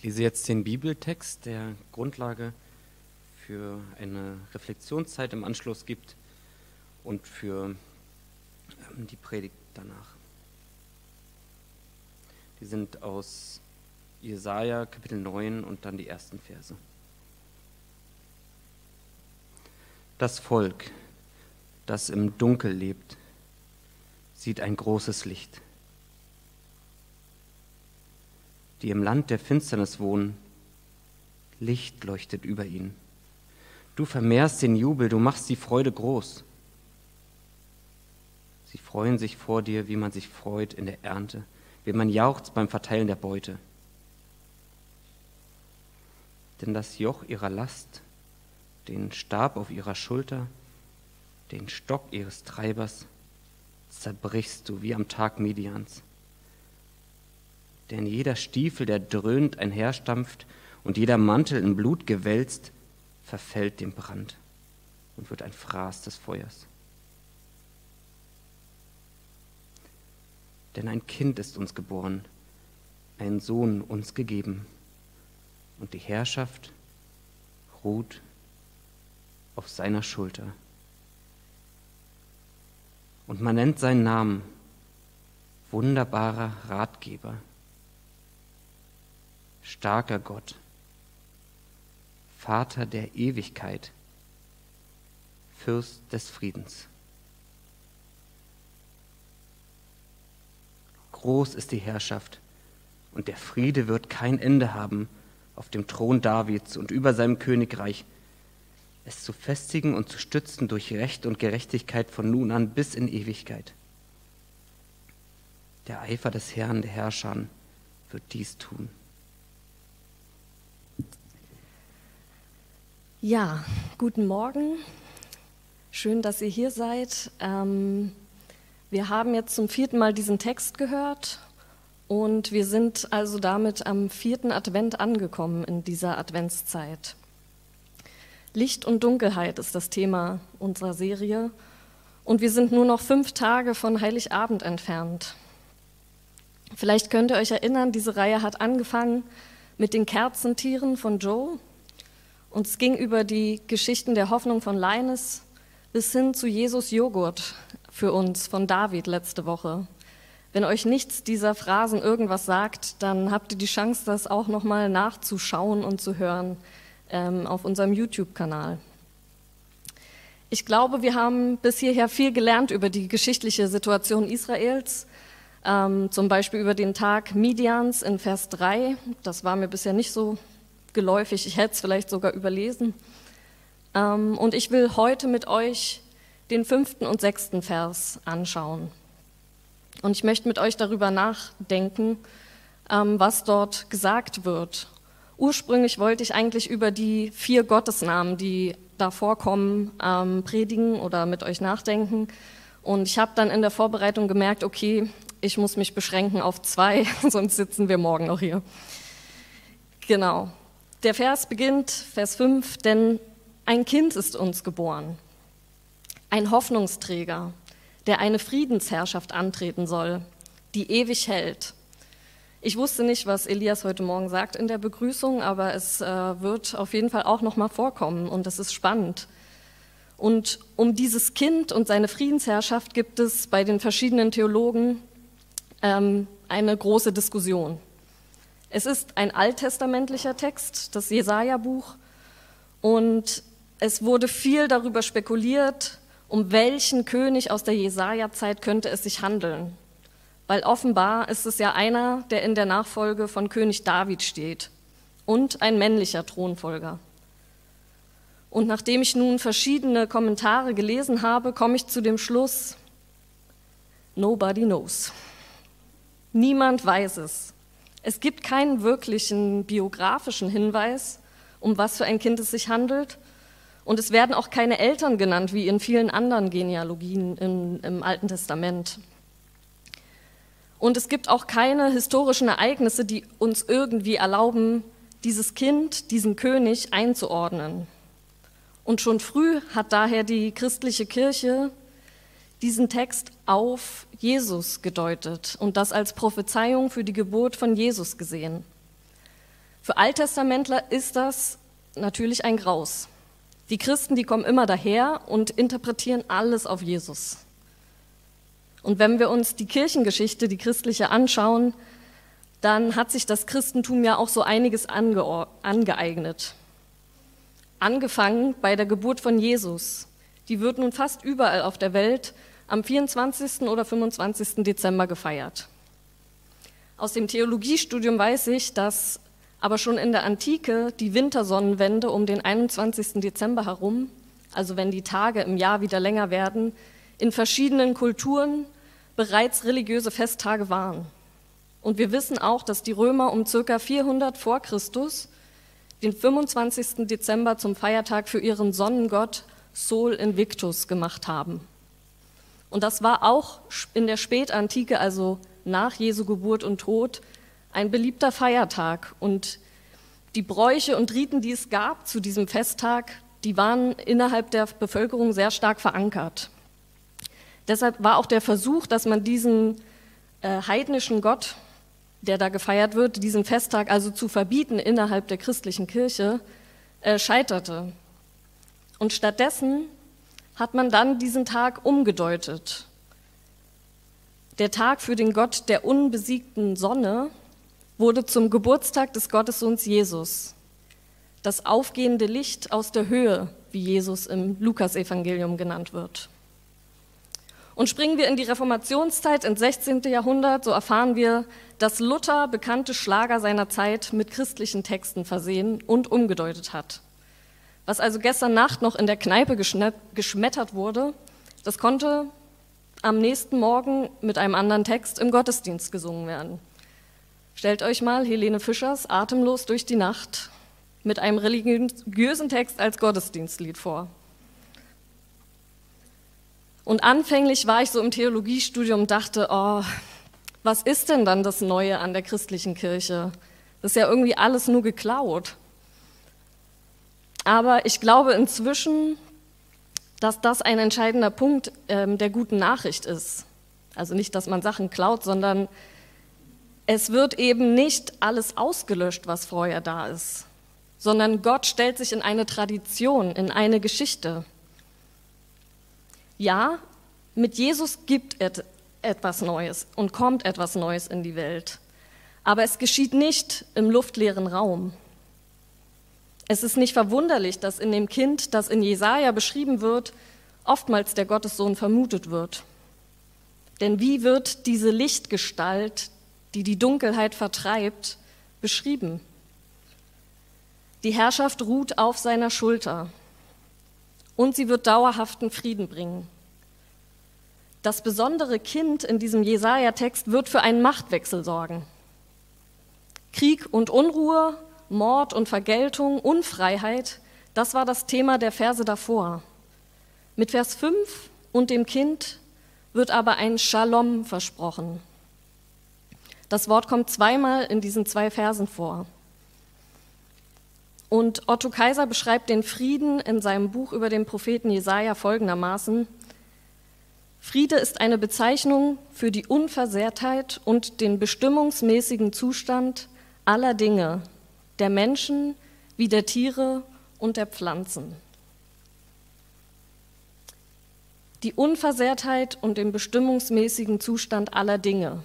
Ich lese jetzt den Bibeltext, der Grundlage für eine Reflexionszeit im Anschluss gibt und für ähm, die Predigt danach. Die sind aus Jesaja Kapitel 9 und dann die ersten Verse. Das Volk, das im Dunkel lebt, sieht ein großes Licht. Die im Land der Finsternis wohnen, Licht leuchtet über ihnen. Du vermehrst den Jubel, du machst die Freude groß. Sie freuen sich vor dir, wie man sich freut in der Ernte, wie man jauchzt beim Verteilen der Beute. Denn das Joch ihrer Last, den Stab auf ihrer Schulter, den Stock ihres Treibers, zerbrichst du wie am Tag Medians denn jeder Stiefel, der dröhnt einherstampft und jeder Mantel in Blut gewälzt, verfällt dem Brand und wird ein Fraß des Feuers. Denn ein Kind ist uns geboren, ein Sohn uns gegeben, und die Herrschaft ruht auf seiner Schulter. Und man nennt seinen Namen wunderbarer Ratgeber starker Gott, Vater der Ewigkeit, Fürst des Friedens. Groß ist die Herrschaft und der Friede wird kein Ende haben auf dem Thron Davids und über seinem Königreich, es zu festigen und zu stützen durch Recht und Gerechtigkeit von nun an bis in Ewigkeit. Der Eifer des Herrn der Herrscher wird dies tun. Ja, guten Morgen. Schön, dass ihr hier seid. Ähm, wir haben jetzt zum vierten Mal diesen Text gehört und wir sind also damit am vierten Advent angekommen in dieser Adventszeit. Licht und Dunkelheit ist das Thema unserer Serie und wir sind nur noch fünf Tage von Heiligabend entfernt. Vielleicht könnt ihr euch erinnern, diese Reihe hat angefangen mit den Kerzentieren von Joe und es ging über die Geschichten der Hoffnung von Leines bis hin zu Jesus Joghurt für uns von David letzte Woche. Wenn euch nichts dieser Phrasen irgendwas sagt, dann habt ihr die Chance, das auch nochmal nachzuschauen und zu hören ähm, auf unserem YouTube-Kanal. Ich glaube, wir haben bis hierher viel gelernt über die geschichtliche Situation Israels, ähm, zum Beispiel über den Tag Midians in Vers 3. Das war mir bisher nicht so geläufig, ich hätte es vielleicht sogar überlesen. Ähm, und ich will heute mit euch den fünften und sechsten Vers anschauen. Und ich möchte mit euch darüber nachdenken, ähm, was dort gesagt wird. Ursprünglich wollte ich eigentlich über die vier Gottesnamen, die da vorkommen, ähm, predigen oder mit euch nachdenken. Und ich habe dann in der Vorbereitung gemerkt, okay, ich muss mich beschränken auf zwei, sonst sitzen wir morgen noch hier. Genau. Der Vers beginnt, Vers 5, denn ein Kind ist uns geboren, ein Hoffnungsträger, der eine Friedensherrschaft antreten soll, die ewig hält. Ich wusste nicht, was Elias heute Morgen sagt in der Begrüßung, aber es äh, wird auf jeden Fall auch noch mal vorkommen und das ist spannend. Und um dieses Kind und seine Friedensherrschaft gibt es bei den verschiedenen Theologen ähm, eine große Diskussion. Es ist ein alttestamentlicher Text, das Jesaja-Buch, und es wurde viel darüber spekuliert, um welchen König aus der Jesaja-Zeit könnte es sich handeln. Weil offenbar ist es ja einer, der in der Nachfolge von König David steht und ein männlicher Thronfolger. Und nachdem ich nun verschiedene Kommentare gelesen habe, komme ich zu dem Schluss, nobody knows. Niemand weiß es. Es gibt keinen wirklichen biografischen Hinweis, um was für ein Kind es sich handelt. Und es werden auch keine Eltern genannt, wie in vielen anderen Genealogien im, im Alten Testament. Und es gibt auch keine historischen Ereignisse, die uns irgendwie erlauben, dieses Kind, diesen König einzuordnen. Und schon früh hat daher die christliche Kirche diesen Text auf Jesus gedeutet und das als Prophezeiung für die Geburt von Jesus gesehen. Für Alttestamentler ist das natürlich ein Graus. Die Christen, die kommen immer daher und interpretieren alles auf Jesus. Und wenn wir uns die Kirchengeschichte, die christliche anschauen, dann hat sich das Christentum ja auch so einiges ange angeeignet. Angefangen bei der Geburt von Jesus. Die wird nun fast überall auf der Welt am 24. oder 25. Dezember gefeiert. Aus dem Theologiestudium weiß ich, dass aber schon in der Antike die Wintersonnenwende um den 21. Dezember herum, also wenn die Tage im Jahr wieder länger werden, in verschiedenen Kulturen bereits religiöse Festtage waren. Und wir wissen auch, dass die Römer um ca. 400 vor Christus den 25. Dezember zum Feiertag für ihren Sonnengott Sol Invictus gemacht haben. Und das war auch in der Spätantike, also nach Jesu Geburt und Tod, ein beliebter Feiertag. Und die Bräuche und Riten, die es gab zu diesem Festtag, die waren innerhalb der Bevölkerung sehr stark verankert. Deshalb war auch der Versuch, dass man diesen äh, heidnischen Gott, der da gefeiert wird, diesen Festtag also zu verbieten innerhalb der christlichen Kirche, äh, scheiterte. Und stattdessen hat man dann diesen Tag umgedeutet. Der Tag für den Gott der unbesiegten Sonne wurde zum Geburtstag des Gottessohns Jesus. Das aufgehende Licht aus der Höhe, wie Jesus im Lukasevangelium genannt wird. Und springen wir in die Reformationszeit ins 16. Jahrhundert, so erfahren wir, dass Luther bekannte Schlager seiner Zeit mit christlichen Texten versehen und umgedeutet hat. Was also gestern Nacht noch in der Kneipe geschmettert wurde, das konnte am nächsten Morgen mit einem anderen Text im Gottesdienst gesungen werden. Stellt euch mal Helene Fischers Atemlos durch die Nacht mit einem religiösen Text als Gottesdienstlied vor. Und anfänglich war ich so im Theologiestudium und dachte, oh, was ist denn dann das Neue an der christlichen Kirche? Das ist ja irgendwie alles nur geklaut. Aber ich glaube inzwischen, dass das ein entscheidender Punkt ähm, der guten Nachricht ist. Also nicht, dass man Sachen klaut, sondern es wird eben nicht alles ausgelöscht, was vorher da ist, sondern Gott stellt sich in eine Tradition, in eine Geschichte. Ja, mit Jesus gibt es etwas Neues und kommt etwas Neues in die Welt. Aber es geschieht nicht im luftleeren Raum. Es ist nicht verwunderlich, dass in dem Kind, das in Jesaja beschrieben wird, oftmals der Gottessohn vermutet wird. Denn wie wird diese Lichtgestalt, die die Dunkelheit vertreibt, beschrieben? Die Herrschaft ruht auf seiner Schulter und sie wird dauerhaften Frieden bringen. Das besondere Kind in diesem Jesaja-Text wird für einen Machtwechsel sorgen. Krieg und Unruhe, Mord und Vergeltung, Unfreiheit, das war das Thema der Verse davor. Mit Vers 5 und dem Kind wird aber ein Shalom versprochen. Das Wort kommt zweimal in diesen zwei Versen vor. Und Otto Kaiser beschreibt den Frieden in seinem Buch über den Propheten Jesaja folgendermaßen: Friede ist eine Bezeichnung für die Unversehrtheit und den bestimmungsmäßigen Zustand aller Dinge, der Menschen wie der Tiere und der Pflanzen. Die Unversehrtheit und den bestimmungsmäßigen Zustand aller Dinge.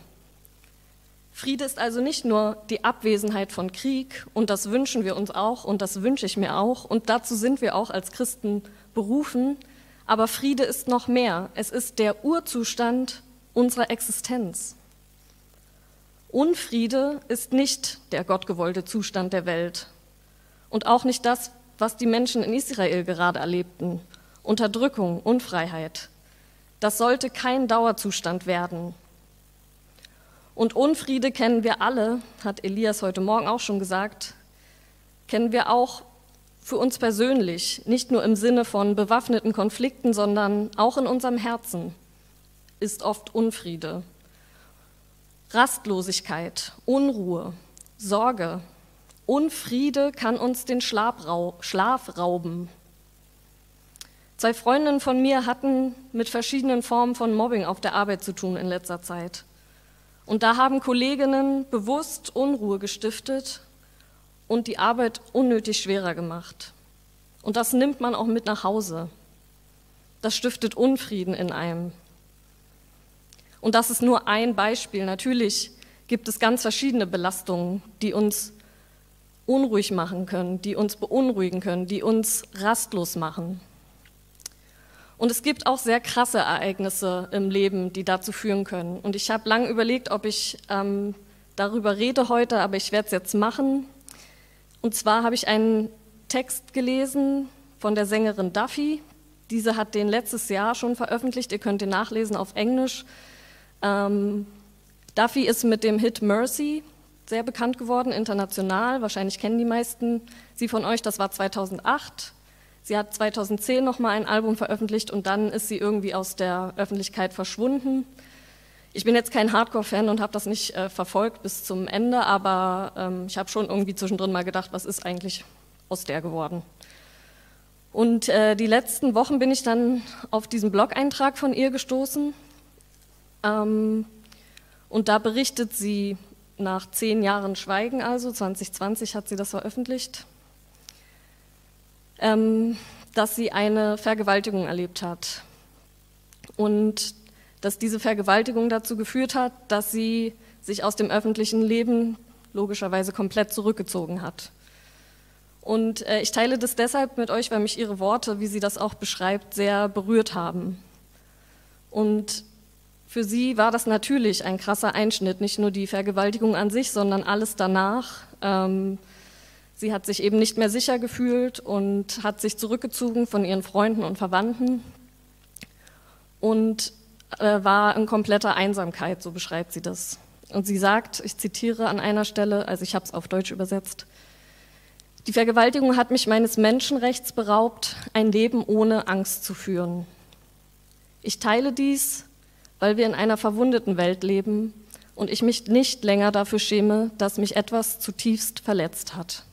Friede ist also nicht nur die Abwesenheit von Krieg, und das wünschen wir uns auch, und das wünsche ich mir auch, und dazu sind wir auch als Christen berufen, aber Friede ist noch mehr. Es ist der Urzustand unserer Existenz. Unfriede ist nicht der gottgewollte Zustand der Welt und auch nicht das, was die Menschen in Israel gerade erlebten. Unterdrückung, Unfreiheit. Das sollte kein Dauerzustand werden. Und Unfriede kennen wir alle, hat Elias heute Morgen auch schon gesagt, kennen wir auch für uns persönlich, nicht nur im Sinne von bewaffneten Konflikten, sondern auch in unserem Herzen ist oft Unfriede. Rastlosigkeit, Unruhe, Sorge, Unfriede kann uns den Schlaf rauben. Zwei Freundinnen von mir hatten mit verschiedenen Formen von Mobbing auf der Arbeit zu tun in letzter Zeit. Und da haben Kolleginnen bewusst Unruhe gestiftet und die Arbeit unnötig schwerer gemacht. Und das nimmt man auch mit nach Hause. Das stiftet Unfrieden in einem. Und das ist nur ein Beispiel. Natürlich gibt es ganz verschiedene Belastungen, die uns unruhig machen können, die uns beunruhigen können, die uns rastlos machen. Und es gibt auch sehr krasse Ereignisse im Leben, die dazu führen können. Und ich habe lange überlegt, ob ich ähm, darüber rede heute, aber ich werde es jetzt machen. Und zwar habe ich einen Text gelesen von der Sängerin Duffy. Diese hat den letztes Jahr schon veröffentlicht. Ihr könnt den nachlesen auf Englisch. Ähm, Duffy ist mit dem Hit Mercy sehr bekannt geworden, international. Wahrscheinlich kennen die meisten sie von euch. Das war 2008. Sie hat 2010 nochmal ein Album veröffentlicht und dann ist sie irgendwie aus der Öffentlichkeit verschwunden. Ich bin jetzt kein Hardcore-Fan und habe das nicht äh, verfolgt bis zum Ende, aber ähm, ich habe schon irgendwie zwischendrin mal gedacht, was ist eigentlich aus der geworden. Und äh, die letzten Wochen bin ich dann auf diesen Blog-Eintrag von ihr gestoßen. Ähm, und da berichtet sie nach zehn Jahren Schweigen, also 2020 hat sie das veröffentlicht, ähm, dass sie eine Vergewaltigung erlebt hat. Und dass diese Vergewaltigung dazu geführt hat, dass sie sich aus dem öffentlichen Leben logischerweise komplett zurückgezogen hat. Und äh, ich teile das deshalb mit euch, weil mich ihre Worte, wie sie das auch beschreibt, sehr berührt haben. Und für sie war das natürlich ein krasser Einschnitt, nicht nur die Vergewaltigung an sich, sondern alles danach. Ähm, sie hat sich eben nicht mehr sicher gefühlt und hat sich zurückgezogen von ihren Freunden und Verwandten. Und äh, war in kompletter Einsamkeit, so beschreibt sie das. Und sie sagt, ich zitiere an einer Stelle, also ich habe es auf Deutsch übersetzt, die Vergewaltigung hat mich meines Menschenrechts beraubt, ein Leben ohne Angst zu führen. Ich teile dies, weil wir in einer verwundeten Welt leben und ich mich nicht länger dafür schäme, dass mich etwas zutiefst verletzt hat.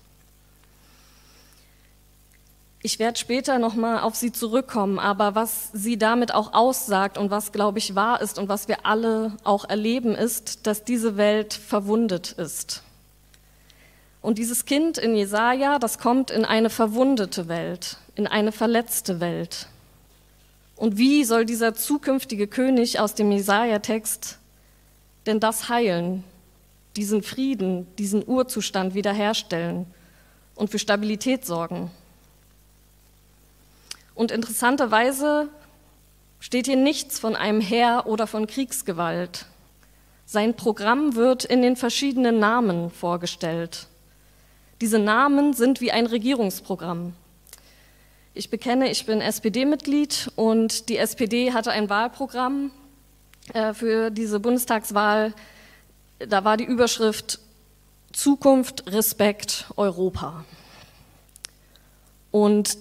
Ich werde später nochmal auf sie zurückkommen, aber was sie damit auch aussagt und was, glaube ich, wahr ist und was wir alle auch erleben, ist, dass diese Welt verwundet ist. Und dieses Kind in Jesaja, das kommt in eine verwundete Welt, in eine verletzte Welt. Und wie soll dieser zukünftige König aus dem Jesaja-Text denn das heilen, diesen Frieden, diesen Urzustand wiederherstellen und für Stabilität sorgen? Und interessanterweise steht hier nichts von einem Heer oder von Kriegsgewalt. Sein Programm wird in den verschiedenen Namen vorgestellt. Diese Namen sind wie ein Regierungsprogramm. Ich bekenne, ich bin SPD-Mitglied und die SPD hatte ein Wahlprogramm äh, für diese Bundestagswahl. Da war die Überschrift Zukunft, Respekt, Europa. Und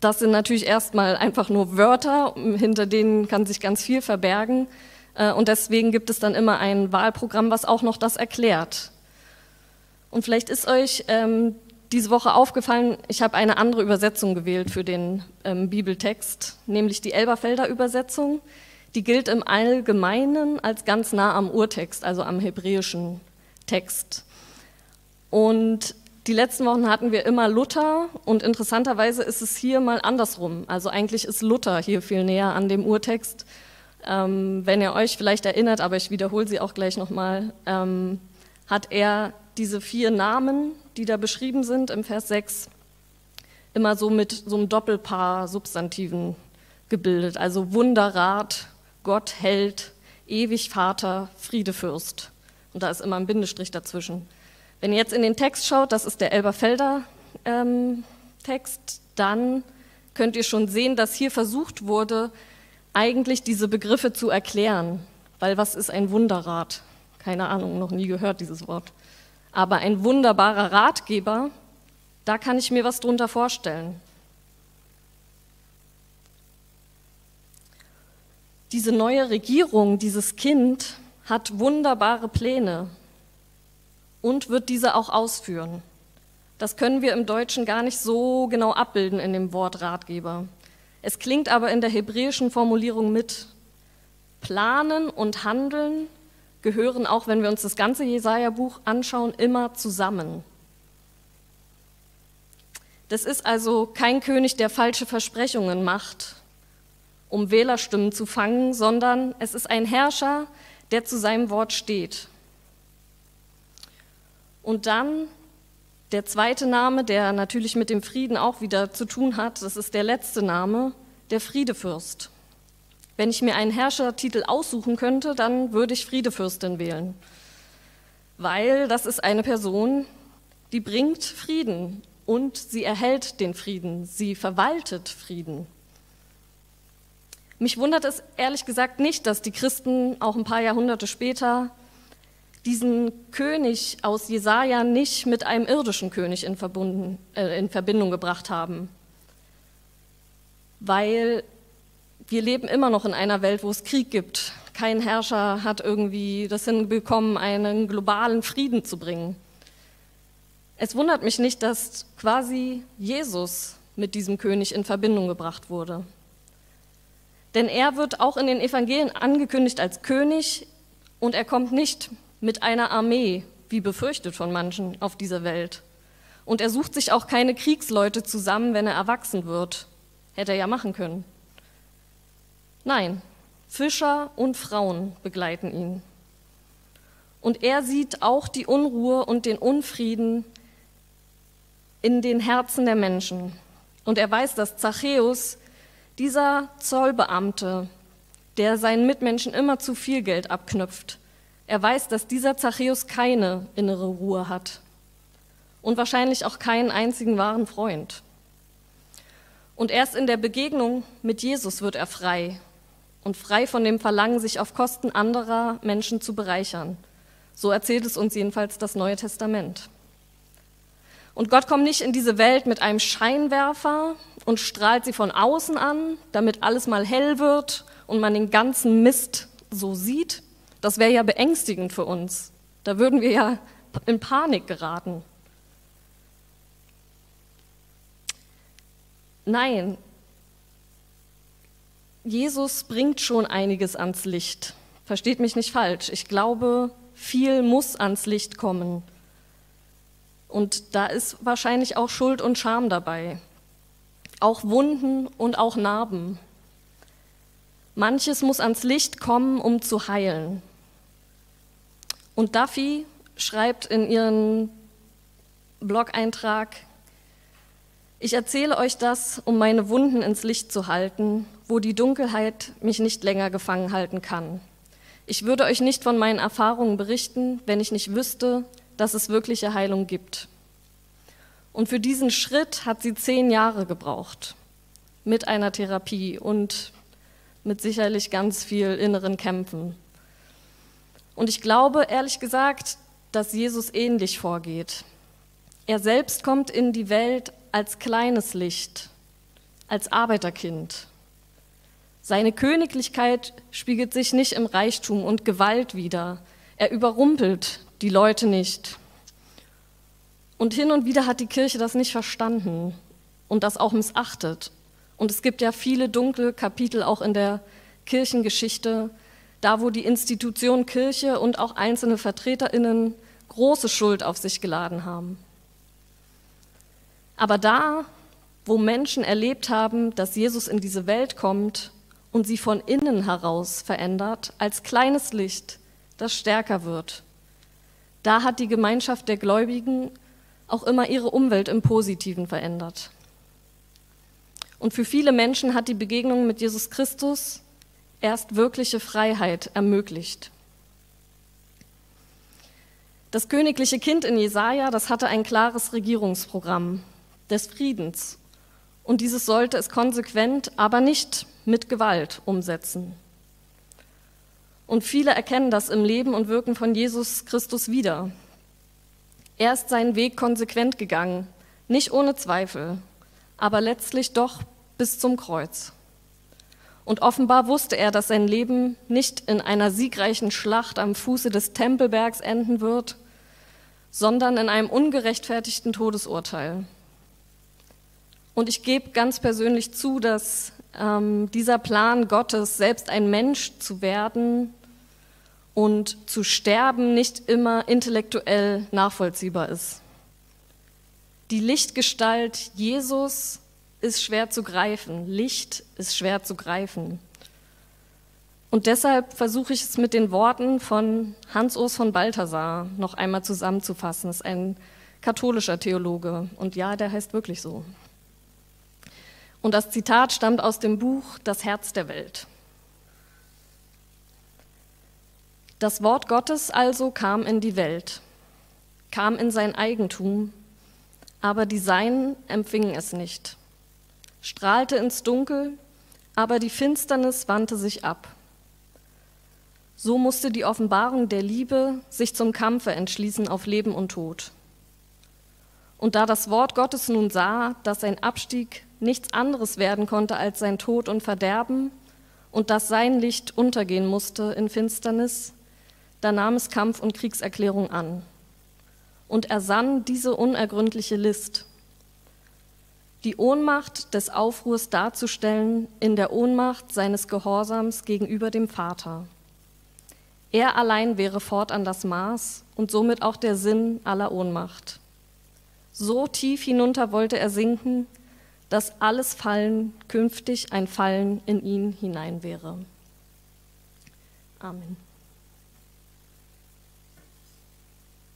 das sind natürlich erstmal einfach nur Wörter, hinter denen kann sich ganz viel verbergen. Äh, und deswegen gibt es dann immer ein Wahlprogramm, was auch noch das erklärt. Und vielleicht ist euch ähm, diese Woche aufgefallen, ich habe eine andere Übersetzung gewählt für den ähm, Bibeltext, nämlich die Elberfelder Übersetzung. Die gilt im Allgemeinen als ganz nah am Urtext, also am hebräischen Text. Und die letzten Wochen hatten wir immer Luther und interessanterweise ist es hier mal andersrum. Also eigentlich ist Luther hier viel näher an dem Urtext. Ähm, wenn ihr euch vielleicht erinnert, aber ich wiederhole sie auch gleich nochmal, ähm, hat er diese vier Namen, die da beschrieben sind im Vers 6, immer so mit so einem Doppelpaar Substantiven gebildet. Also Wunderrat, Gott, Held, ewig Vater, Friedefürst. Und da ist immer ein Bindestrich dazwischen. Wenn ihr jetzt in den Text schaut, das ist der Elberfelder ähm, Text, dann könnt ihr schon sehen, dass hier versucht wurde, eigentlich diese Begriffe zu erklären. Weil was ist ein Wunderrat? Keine Ahnung, noch nie gehört dieses Wort. Aber ein wunderbarer Ratgeber, da kann ich mir was drunter vorstellen. Diese neue Regierung, dieses Kind hat wunderbare Pläne und wird diese auch ausführen. Das können wir im Deutschen gar nicht so genau abbilden in dem Wort Ratgeber. Es klingt aber in der hebräischen Formulierung mit. Planen und Handeln gehören auch, wenn wir uns das ganze Jesaja-Buch anschauen, immer zusammen. Das ist also kein König, der falsche Versprechungen macht, um Wählerstimmen zu fangen, sondern es ist ein Herrscher, der zu seinem Wort steht. Und dann der zweite Name, der natürlich mit dem Frieden auch wieder zu tun hat, das ist der letzte Name, der Friedefürst. Wenn ich mir einen Herrschertitel aussuchen könnte, dann würde ich Friedefürstin wählen, weil das ist eine Person, die bringt Frieden und sie erhält den Frieden, sie verwaltet Frieden. Mich wundert es ehrlich gesagt nicht, dass die Christen auch ein paar Jahrhunderte später diesen König aus Jesaja nicht mit einem irdischen König in, äh, in Verbindung gebracht haben. Weil wir leben immer noch in einer Welt, wo es Krieg gibt. Kein Herrscher hat irgendwie das hinbekommen, einen globalen Frieden zu bringen. Es wundert mich nicht, dass quasi Jesus mit diesem König in Verbindung gebracht wurde. Denn er wird auch in den Evangelien angekündigt als König und er kommt nicht mit einer Armee, wie befürchtet von manchen auf dieser Welt. Und er sucht sich auch keine Kriegsleute zusammen, wenn er erwachsen wird. Hätte er ja machen können. Nein, Fischer und Frauen begleiten ihn. Und er sieht auch die Unruhe und den Unfrieden in den Herzen der Menschen. Und er weiß, dass Zachäus, dieser Zollbeamte, der seinen Mitmenschen immer zu viel Geld abknüpft, er weiß, dass dieser Zachäus keine innere Ruhe hat und wahrscheinlich auch keinen einzigen wahren Freund. Und erst in der Begegnung mit Jesus wird er frei und frei von dem Verlangen, sich auf Kosten anderer Menschen zu bereichern. So erzählt es uns jedenfalls das Neue Testament. Und Gott kommt nicht in diese Welt mit einem Scheinwerfer und strahlt sie von außen an, damit alles mal hell wird und man den ganzen Mist so sieht, das wäre ja beängstigend für uns. Da würden wir ja in Panik geraten. Nein, Jesus bringt schon einiges ans Licht. Versteht mich nicht falsch. Ich glaube, viel muss ans Licht kommen. Und da ist wahrscheinlich auch Schuld und Scham dabei. Auch Wunden und auch Narben. Manches muss ans Licht kommen, um zu heilen. Und Duffy schreibt in ihren Blog-Eintrag, ich erzähle euch das, um meine Wunden ins Licht zu halten, wo die Dunkelheit mich nicht länger gefangen halten kann. Ich würde euch nicht von meinen Erfahrungen berichten, wenn ich nicht wüsste, dass es wirkliche Heilung gibt. Und für diesen Schritt hat sie zehn Jahre gebraucht, mit einer Therapie und mit sicherlich ganz viel inneren Kämpfen. Und ich glaube, ehrlich gesagt, dass Jesus ähnlich vorgeht. Er selbst kommt in die Welt als kleines Licht, als Arbeiterkind. Seine Königlichkeit spiegelt sich nicht im Reichtum und Gewalt wider. Er überrumpelt die Leute nicht. Und hin und wieder hat die Kirche das nicht verstanden und das auch missachtet. Und es gibt ja viele dunkle Kapitel auch in der Kirchengeschichte, da wo die Institution Kirche und auch einzelne Vertreterinnen große Schuld auf sich geladen haben. Aber da, wo Menschen erlebt haben, dass Jesus in diese Welt kommt und sie von innen heraus verändert, als kleines Licht, das stärker wird, da hat die Gemeinschaft der Gläubigen auch immer ihre Umwelt im Positiven verändert. Und für viele Menschen hat die Begegnung mit Jesus Christus erst wirkliche Freiheit ermöglicht. Das königliche Kind in Jesaja, das hatte ein klares Regierungsprogramm des Friedens. Und dieses sollte es konsequent, aber nicht mit Gewalt umsetzen. Und viele erkennen das im Leben und Wirken von Jesus Christus wieder. Er ist seinen Weg konsequent gegangen, nicht ohne Zweifel, aber letztlich doch bis zum Kreuz. Und offenbar wusste er, dass sein Leben nicht in einer siegreichen Schlacht am Fuße des Tempelbergs enden wird, sondern in einem ungerechtfertigten Todesurteil. Und ich gebe ganz persönlich zu, dass ähm, dieser Plan Gottes, selbst ein Mensch zu werden und zu sterben, nicht immer intellektuell nachvollziehbar ist. Die Lichtgestalt Jesus ist schwer zu greifen. Licht ist schwer zu greifen. Und deshalb versuche ich es mit den Worten von Hans-Urs von Balthasar noch einmal zusammenzufassen. Das ist ein katholischer Theologe. Und ja, der heißt wirklich so. Und das Zitat stammt aus dem Buch Das Herz der Welt. Das Wort Gottes also kam in die Welt, kam in sein Eigentum, aber die Seinen empfingen es nicht, strahlte ins Dunkel, aber die Finsternis wandte sich ab. So musste die Offenbarung der Liebe sich zum Kampfe entschließen auf Leben und Tod. Und da das Wort Gottes nun sah, dass sein Abstieg nichts anderes werden konnte als sein Tod und Verderben und dass sein Licht untergehen musste in Finsternis, da nahm es Kampf- und Kriegserklärung an. Und er sann diese unergründliche List, die Ohnmacht des Aufruhrs darzustellen in der Ohnmacht seines Gehorsams gegenüber dem Vater. Er allein wäre fortan das Maß und somit auch der Sinn aller Ohnmacht. So tief hinunter wollte er sinken, dass alles Fallen künftig ein Fallen in ihn hinein wäre. Amen.